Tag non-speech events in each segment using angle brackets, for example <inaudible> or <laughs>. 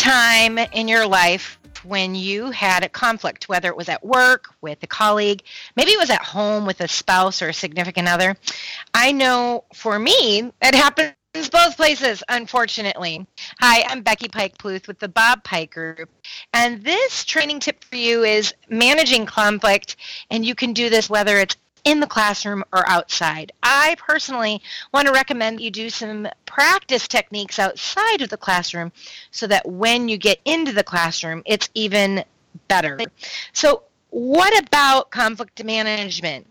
time in your life when you had a conflict, whether it was at work with a colleague, maybe it was at home with a spouse or a significant other. I know for me, it happens both places, unfortunately. Hi, I'm Becky Pike Pluth with the Bob Pike Group. And this training tip for you is managing conflict, and you can do this whether it's in the classroom or outside. I personally want to recommend you do some practice techniques outside of the classroom so that when you get into the classroom, it's even better. So, what about conflict management?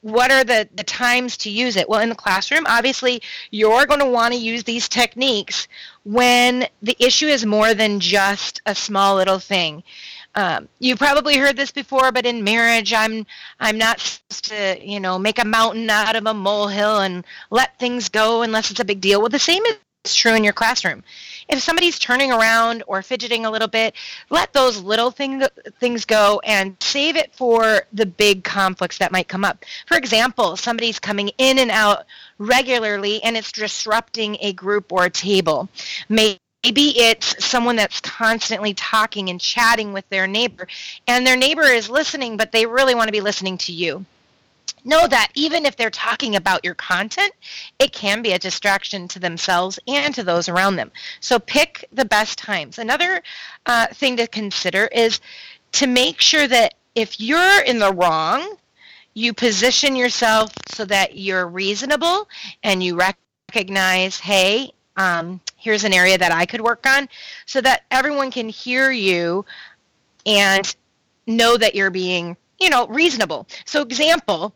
What are the, the times to use it? Well, in the classroom, obviously, you're going to want to use these techniques when the issue is more than just a small little thing. Um, you probably heard this before, but in marriage, I'm I'm not supposed to, you know, make a mountain out of a molehill and let things go unless it's a big deal. Well, the same is true in your classroom. If somebody's turning around or fidgeting a little bit, let those little thing, things go and save it for the big conflicts that might come up. For example, somebody's coming in and out regularly and it's disrupting a group or a table. Maybe Maybe it's someone that's constantly talking and chatting with their neighbor, and their neighbor is listening, but they really want to be listening to you. Know that even if they're talking about your content, it can be a distraction to themselves and to those around them. So pick the best times. Another uh, thing to consider is to make sure that if you're in the wrong, you position yourself so that you're reasonable and you recognize, hey, um, here's an area that I could work on so that everyone can hear you and know that you're being, you know, reasonable. So example,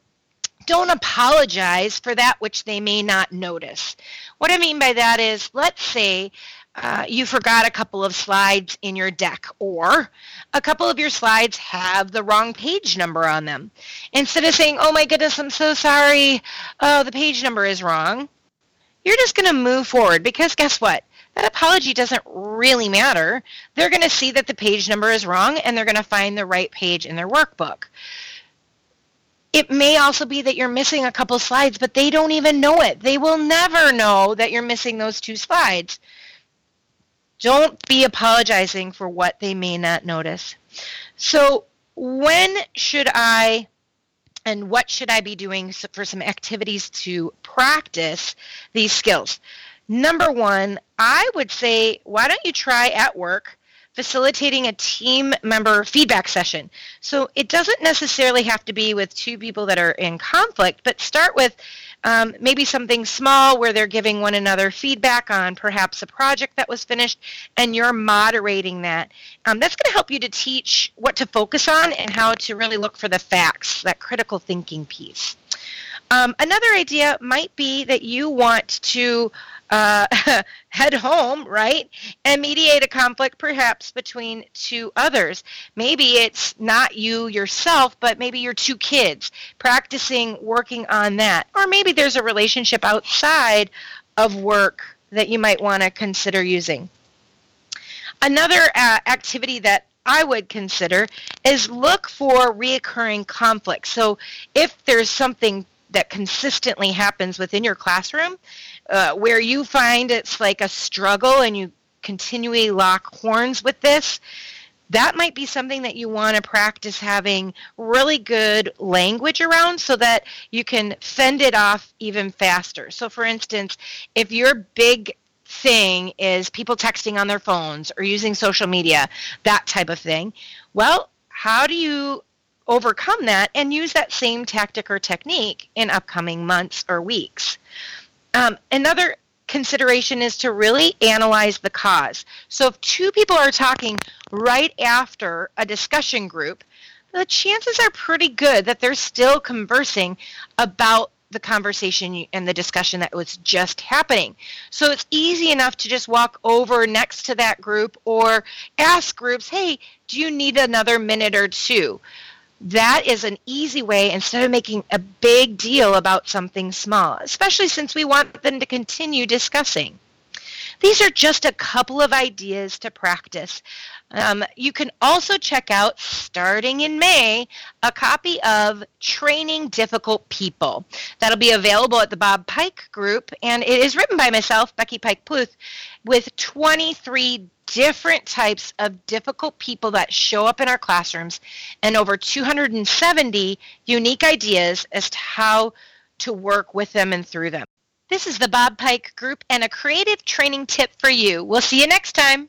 don't apologize for that which they may not notice. What I mean by that is, let's say uh, you forgot a couple of slides in your deck, or a couple of your slides have the wrong page number on them. Instead of saying, oh my goodness, I'm so sorry, oh, the page number is wrong, you're just going to move forward because guess what? That apology doesn't really matter. They're going to see that the page number is wrong and they're going to find the right page in their workbook. It may also be that you're missing a couple slides, but they don't even know it. They will never know that you're missing those two slides. Don't be apologizing for what they may not notice. So, when should I and what should I be doing for some activities to practice these skills? Number one, I would say, why don't you try at work facilitating a team member feedback session? So it doesn't necessarily have to be with two people that are in conflict, but start with um, maybe something small where they're giving one another feedback on perhaps a project that was finished and you're moderating that. Um, that's going to help you to teach what to focus on and how to really look for the facts, that critical thinking piece. Um, another idea might be that you want to uh, <laughs> head home, right, and mediate a conflict perhaps between two others. Maybe it's not you yourself, but maybe your two kids, practicing working on that. Or maybe there's a relationship outside of work that you might want to consider using. Another uh, activity that I would consider is look for reoccurring conflicts. So if there's something that consistently happens within your classroom uh, where you find it's like a struggle and you continually lock horns with this, that might be something that you want to practice having really good language around so that you can fend it off even faster. So, for instance, if your big thing is people texting on their phones or using social media, that type of thing, well, how do you overcome that and use that same tactic or technique in upcoming months or weeks? Um, another consideration is to really analyze the cause. So if two people are talking right after a discussion group, the chances are pretty good that they're still conversing about the conversation and the discussion that was just happening. So it's easy enough to just walk over next to that group or ask groups, hey, do you need another minute or two? That is an easy way instead of making a big deal about something small, especially since we want them to continue discussing. These are just a couple of ideas to practice. Um, you can also check out, starting in May, a copy of Training Difficult People. That'll be available at the Bob Pike Group, and it is written by myself, Becky Pike Pluth, with 23 different types of difficult people that show up in our classrooms and over 270 unique ideas as to how to work with them and through them. This is the Bob Pike Group and a creative training tip for you. We'll see you next time.